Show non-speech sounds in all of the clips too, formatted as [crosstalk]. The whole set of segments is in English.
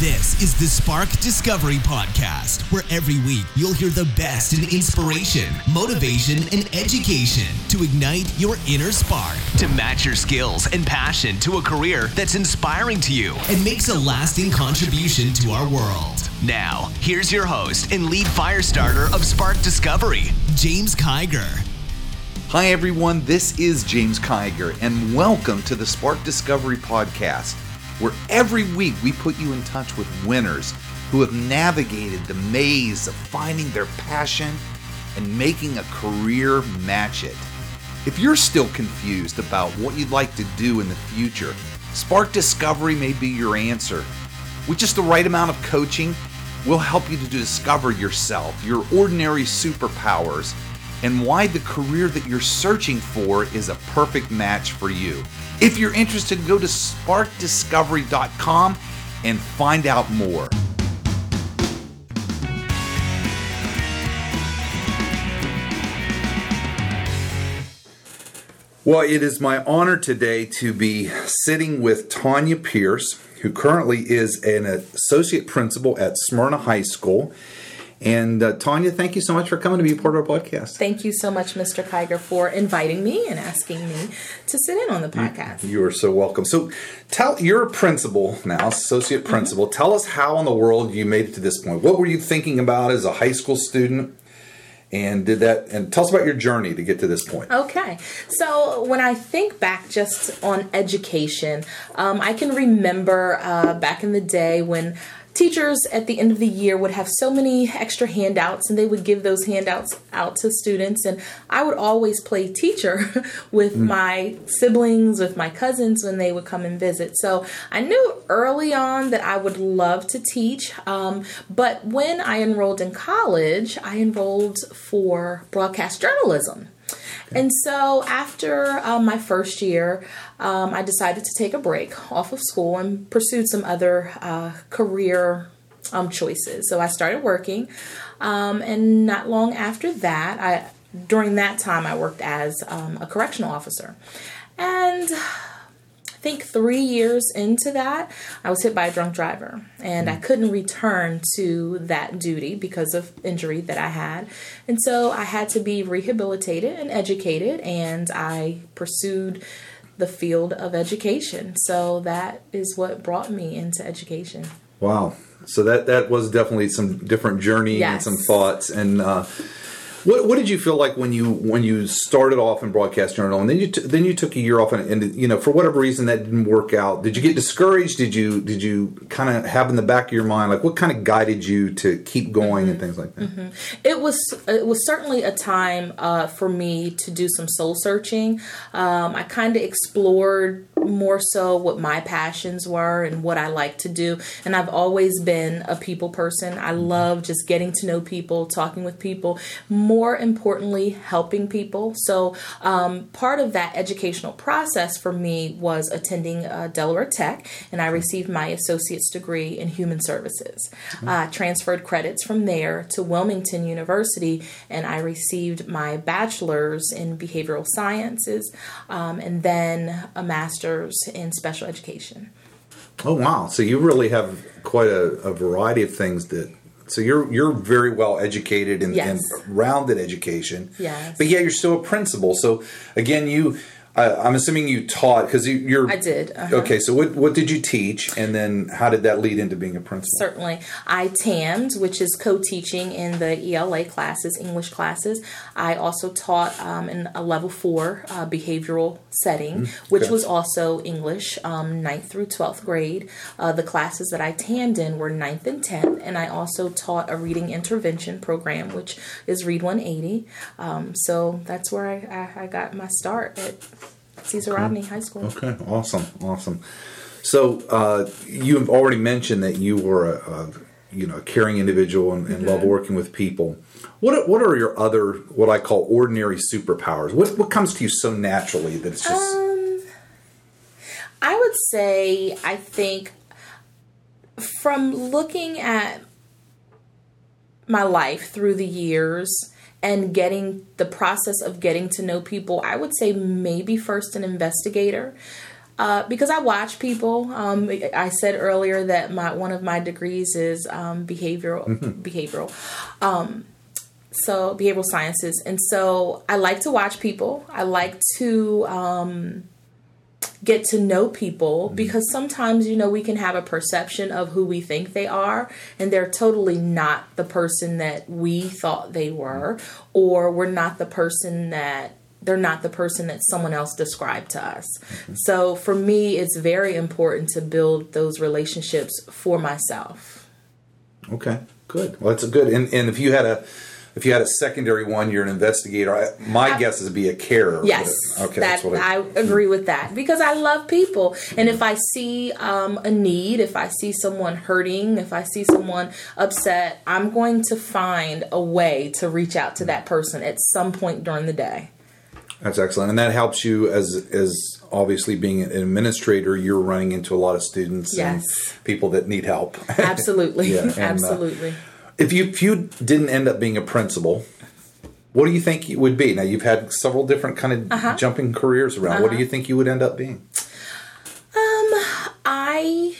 This is the Spark Discovery Podcast, where every week you'll hear the best in inspiration, motivation, and education to ignite your inner spark, to match your skills and passion to a career that's inspiring to you and makes a lasting contribution to our world. Now, here's your host and lead fire starter of Spark Discovery, James Kiger. Hi, everyone. This is James Kiger, and welcome to the Spark Discovery Podcast where every week we put you in touch with winners who have navigated the maze of finding their passion and making a career match it. If you're still confused about what you'd like to do in the future, Spark Discovery may be your answer. With just the right amount of coaching, we'll help you to discover yourself, your ordinary superpowers, and why the career that you're searching for is a perfect match for you. If you're interested, go to sparkdiscovery.com and find out more. Well, it is my honor today to be sitting with Tanya Pierce, who currently is an associate principal at Smyrna High School. And uh, Tanya, thank you so much for coming to be a part of our podcast. Thank you so much, Mr. Kiger, for inviting me and asking me to sit in on the podcast. You, are so welcome. So, tell you're a principal now, associate mm-hmm. principal. Mm-hmm. Tell us how in the world you made it to this point. What were you thinking about as a high school student? and did that and tell us about your journey to get to this point okay so when i think back just on education um, i can remember uh, back in the day when teachers at the end of the year would have so many extra handouts and they would give those handouts out to students. And i would always play teacher [laughs] with mm. my siblings with my cousins when they would come and visit. So i knew early on that i would love to teach um, but when i enrolled in college i enrolled for broadcast journalism and so after um, my first year, um, I decided to take a break off of school and pursued some other uh, career um, choices. So I started working, um, and not long after that, I during that time I worked as um, a correctional officer, and think three years into that, I was hit by a drunk driver and I mm. couldn't return to that duty because of injury that I had. And so I had to be rehabilitated and educated, and I pursued the field of education. So that is what brought me into education. Wow. So that that was definitely some different journey yes. and some thoughts and uh what, what did you feel like when you when you started off in broadcast journal and then you t- then you took a year off and, and, you know for whatever reason that didn't work out? Did you get discouraged? Did you did you kind of have in the back of your mind like what kind of guided you to keep going mm-hmm. and things like that? Mm-hmm. It was it was certainly a time uh, for me to do some soul searching. Um, I kind of explored more so what my passions were and what I like to do. And I've always been a people person. I mm-hmm. love just getting to know people, talking with people, more importantly, helping people. So, um, part of that educational process for me was attending uh, Delaware Tech, and I received my associate's degree in human services. Mm-hmm. I uh, transferred credits from there to Wilmington University, and I received my bachelor's in behavioral sciences um, and then a master's in special education. Oh wow! So you really have quite a, a variety of things that. So you're you're very well educated and, yes. and rounded education. Yes. But yeah, you're still a principal. So again, you I, am assuming you taught because you, are I did. Uh-huh. Okay, so what what did you teach, and then how did that lead into being a principal? Certainly, I TAMed, which is co-teaching in the ELA classes, English classes. I also taught um, in a level four uh, behavioral setting, mm, which was also English, um, ninth through twelfth grade. Uh, the classes that I TAMed in were ninth and tenth, and I also taught a reading intervention program, which is Read 180. Um, so that's where I, I, I got my start at Caesar okay. Rodney High School. Okay, awesome, awesome. So uh, you've already mentioned that you were a, a you know a caring individual and, and mm-hmm. love working with people. What are, what are your other what I call ordinary superpowers? What what comes to you so naturally that it's just? Um, I would say I think from looking at my life through the years and getting the process of getting to know people, I would say maybe first an investigator. Uh, because I watch people. Um, I said earlier that my one of my degrees is um, behavioral behavioral. Um, so behavioral sciences, and so I like to watch people. I like to um, get to know people mm-hmm. because sometimes you know we can have a perception of who we think they are and they're totally not the person that we thought they were mm-hmm. or we're not the person that they're not the person that someone else described to us. Mm-hmm. So for me it's very important to build those relationships for myself. Okay, good. Well, that's a good. And, and if you had a if you had a secondary one, you're an investigator. I, my guess is to be a carer. Yes, Okay, that, that's what I agree with that because I love people, and if I see um, a need, if I see someone hurting, if I see someone upset, I'm going to find a way to reach out to that person at some point during the day. That's excellent, and that helps you as as obviously being an administrator. You're running into a lot of students Yes. and people that need help. [laughs] Absolutely, Yeah, and, uh, absolutely. If you if you didn't end up being a principal, what do you think you would be? Now you've had several different kind of Uh-huh. jumping careers around. What do you think you would end up being? I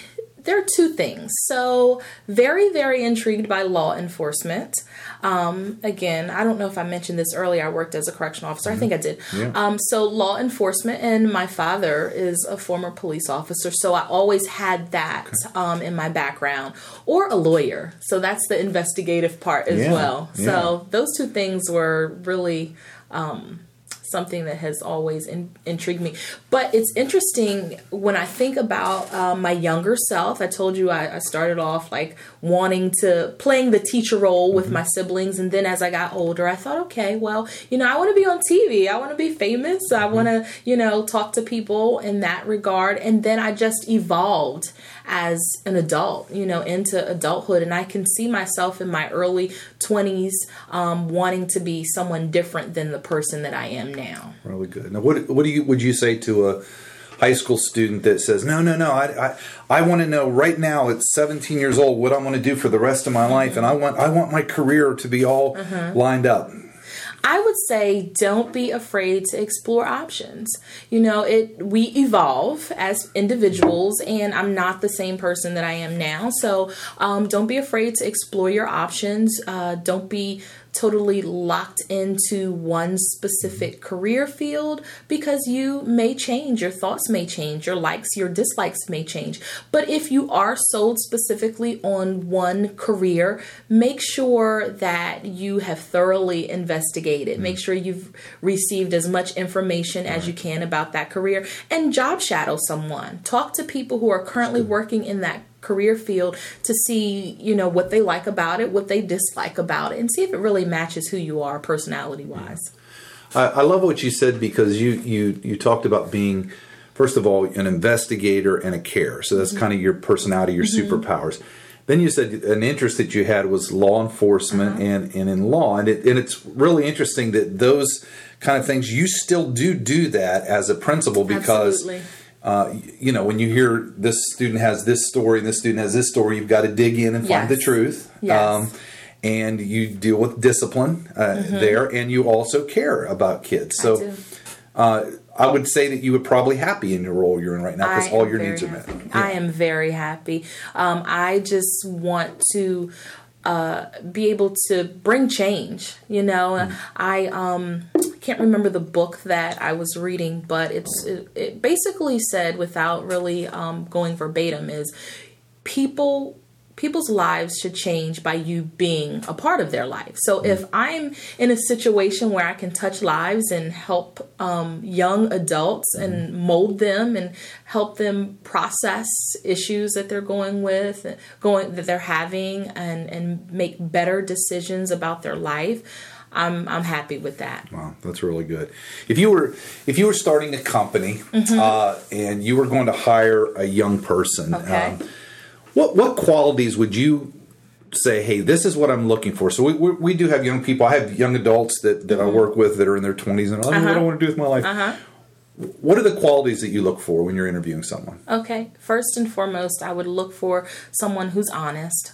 there are two things. So very very intrigued by law enforcement. Um, again, I don't know if I mentioned this earlier. I worked as a correctional officer. I think I did. Yeah. Um, so law enforcement, and my father is a former police officer, so I always had that um, in my background, or a lawyer. So that's the investigative part as Yeah, well. yeah. So those two things were really something that has always in, intrigued me. But it's interesting when I think about uh, my younger self. I told you I, I started off like wanting to playing the teacher role with my siblings, and then as I got older, I thought, okay, well, you know, I want to be on TV. I want to be famous. I want to, you know, talk to people in that regard. And then I just evolved as an adult, you know, into adulthood. And I can see myself in my early 20s um, wanting to be someone different than the person that I am now. Really good. Now, what what do you would you say to a high school student that says, "No, no, no, I I, I want to know right now at 17 years old what I'm going to do for the rest of my life, and I want I want my career to be all lined up." I would say don't be afraid to explore options. You know, it we evolve as individuals, and I'm not the same person that I am now. So um, don't be afraid to explore your options. Uh, don't be totally locked into one specific career field because you may change your thoughts may change your likes your dislikes may change. But if you are sold specifically on one career make sure that you have thoroughly investigated. Mm-hmm. Make sure you've received as much information as you can about that career and job shadow someone. Talk to people who are currently working in that career field to see you know what they like about it what they dislike about it and see if it really matches who you are personality wise I, I love what you said because you you you talked about being first of all an investigator and a care. So that's mm-hmm. kind of your personality, your mm-hmm. superpowers. Then you said an interest that you had was law enforcement uh-huh. and, and in law, and it, and it's really interesting that those kind of things you still do do that as a principal because Absolutely. Uh, you know when you hear this student has this story and this student has this story, you've got to dig in and find Yes. the truth. Um, and you deal with discipline uh, there, and you also care about kids. So do. uh, I would say that you would probably happy in your role you're in right now because all your needs are met. happy. I am very happy. Um, I just want to uh, be able to bring change. You know, Mm-hmm. I um, can't remember the book that I was reading, but it's it, it basically said, without really um, going verbatim, is people people's lives should change by you being a part of their life. So if I'm in a situation where I can touch lives and help um, young adults and mold them and help them process issues that they're going with, going that they're having, and and make better decisions about their life, I'm I'm happy with that. Wow, that's really good. If you were if you were starting a company Mm-hmm. uh, and you were going to hire a young person, Okay. um, what what qualities would you say? Hey, this is what I'm looking for. So we, we, we do have young people. I have young adults that, that I work with that are in their 20s and I don't want to do with my life. Uh-huh. What are the qualities that you look for when you're interviewing someone? Okay, first and foremost, I would look for someone who's honest.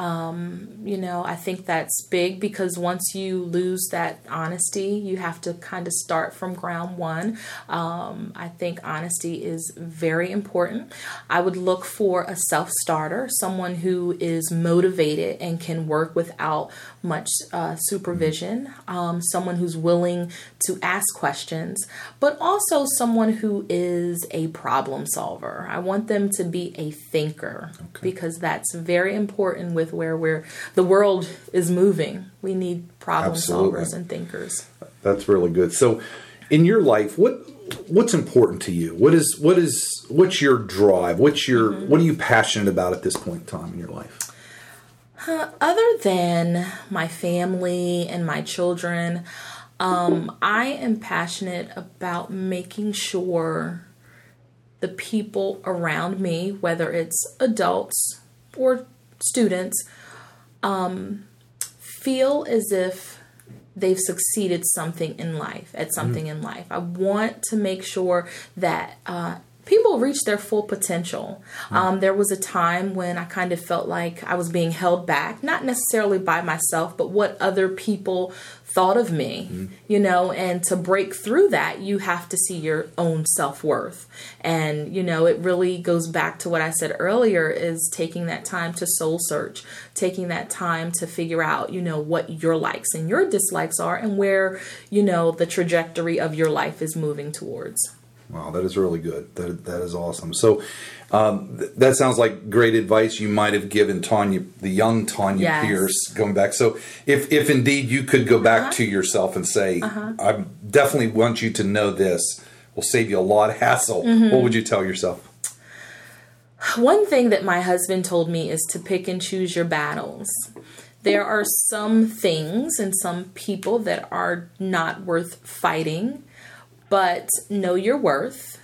Um, you know, I think that's big because once you lose that honesty, you have to kind of start from ground one. Um, I think honesty is very important. I would look for a self starter, someone who is motivated and can work without much uh, supervision, um, someone who's willing to ask questions, but also someone who is a problem solver. I want them to be a thinker okay. because that's very important with where we're the world is moving. We need problem Absolutely. solvers and thinkers. That's really good. So, in your life, what what's important to you? What is what is what's your drive? What's your mm-hmm. what are you passionate about at this point in time in your life? Uh, other than my family and my children, um, I am passionate about making sure the people around me, whether it's adults or students, um, feel as if they've succeeded something in life at something mm-hmm. in life. I want to make sure that uh, people reach their full potential. Um, there was a time when I kind of felt like I was being held back, not necessarily by myself, but what other people thought of me, mm-hmm. you know, and to break through that, you have to see your own self worth. And, you know, it really goes back to what I said earlier is taking that time to soul search, taking that time to figure out, you know, what your likes and your dislikes are and where, you know, the trajectory of your life is moving towards. Wow, that is really good. That that is awesome. So, um, th- that sounds like great advice you might have given Tanya, the young Tanya yes. Pierce, going back. So, if if indeed you could go back uh-huh. to yourself and say, uh-huh. "I definitely want you to know this," will save you a lot of hassle. Mm-hmm. What would you tell yourself? One thing that my husband told me is to pick and choose your battles. There are some things and some people that are not worth fighting but know your worth,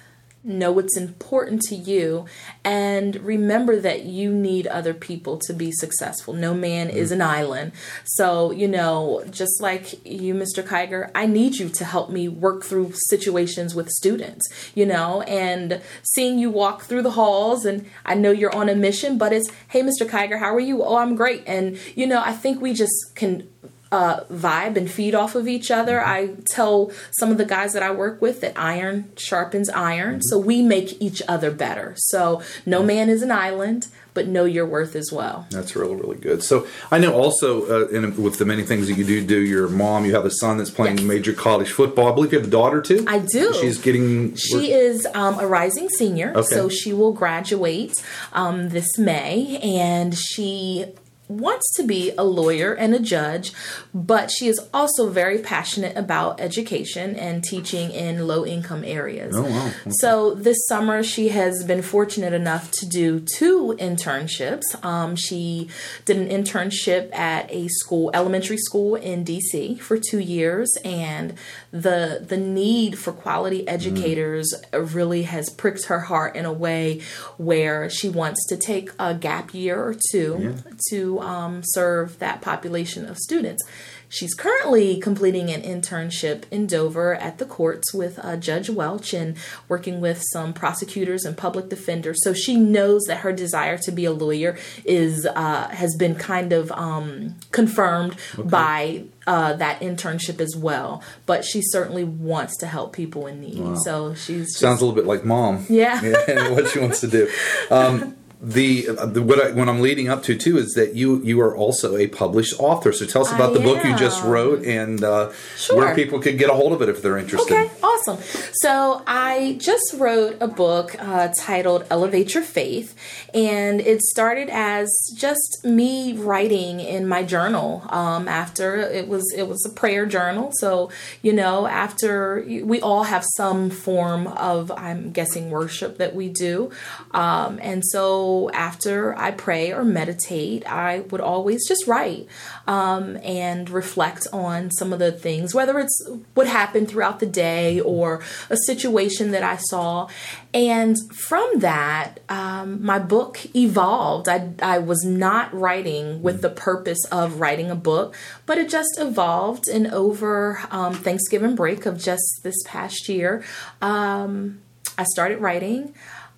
know what's important to you, and remember that you need other people to be successful. No man mm-hmm. is an island. So, you know, just like you, Mr. Kiger, I need you to help me work through situations with students, you know, and seeing you walk through the halls, and I know you're on a mission, but it's, hey, Mr. Kiger, how are you? Oh, I'm great. And, you know, I think we just can uh, vibe and feed off of each other. Mm-hmm. I tell some of the guys that I work with that iron sharpens iron, mm-hmm. so we make each other better. So no man is an island, but know your worth as well. That's really really good. So I know also uh, in, with the many things that you do do, your mom, you have a son that's playing yes. major college football. I believe you have a daughter too. I do. She's getting. She is um, a rising senior, okay. so she will graduate um, this May, and she wants to be a lawyer and a judge, but she is also very passionate about education and teaching in low income areas. Oh, wow. Okay. So this summer, she has been fortunate enough to do two internships. Um, she did an internship at a school, elementary school in DC for two years, and the the need for quality mm. educators mm. really has pricked her heart in a way where she wants to take a gap year or two yeah. to um, serve that population of students. She's currently completing an internship in Dover at the courts with uh, Judge Welch and working with some prosecutors and public defenders. So she knows that her desire to be a lawyer is uh, has been kind of um, confirmed okay. by uh, that internship as well. But she certainly wants to help people in need. Wow. So she's just, sounds a little bit like mom. Yeah, [laughs] yeah what she wants to do. Um, [laughs] the, the what, I, what I'm leading up to too is that you you are also a published author. So tell us about I the am. book you just wrote and uh, sure. where people could get a hold of it if they're interested. Okay, awesome. So I just wrote a book uh, titled "Elevate Your Faith," and it started as just me writing in my journal. Um, after it was it was a prayer journal, so you know after we all have some form of I'm guessing worship that we do, um, and so after I pray or meditate, I would always just write um, and reflect on some of the things, whether it's what happened throughout the day or a situation that I saw. And from that, um, my book evolved. I, I was not writing with the purpose of writing a book, but it just evolved. And over um, Thanksgiving break of just this past year, um, I started writing.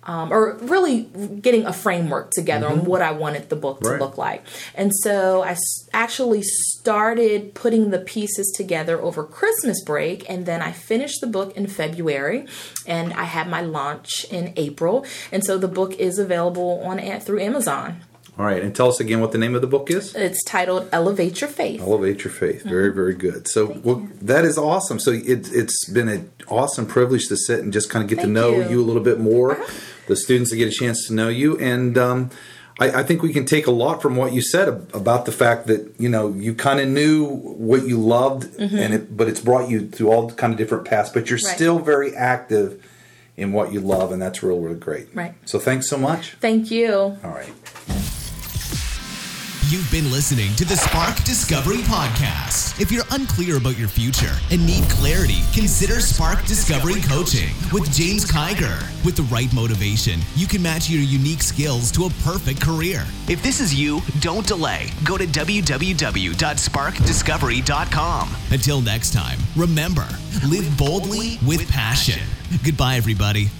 Um, or really getting a framework together on what I wanted the book to look like. And so I s- actually started putting the pieces together over Christmas break, and then I finished the book in February, and I had my launch in April. And so the book is available on through Amazon. All right, and tell us again what the name of the book is. It's titled Elevate Your Faith. Elevate your faith. Very, very good. So well, that is awesome. So it, it's been an awesome privilege to sit and just kind of get to know you. Uh-huh. you. a little bit more. The students to get a chance to know you, and um, I, I think we can take a lot from what you said about the fact that you know you kind of knew what you loved, and it, but it's brought you through all kind of different paths. But you're Mm-hmm. Right. still very active in what you love, and that's real, really great. Right. So thanks so much. Thank you. All right. You've been listening to the Spark Discovery Podcast. If you're unclear about your future and need clarity, consider Spark Discovery Coaching with James Kiger. With the right motivation, you can match your unique skills to a perfect career. If this is you, don't delay. Go to www.sparkdiscovery.com. Until next time, remember, live boldly with passion. Goodbye, everybody.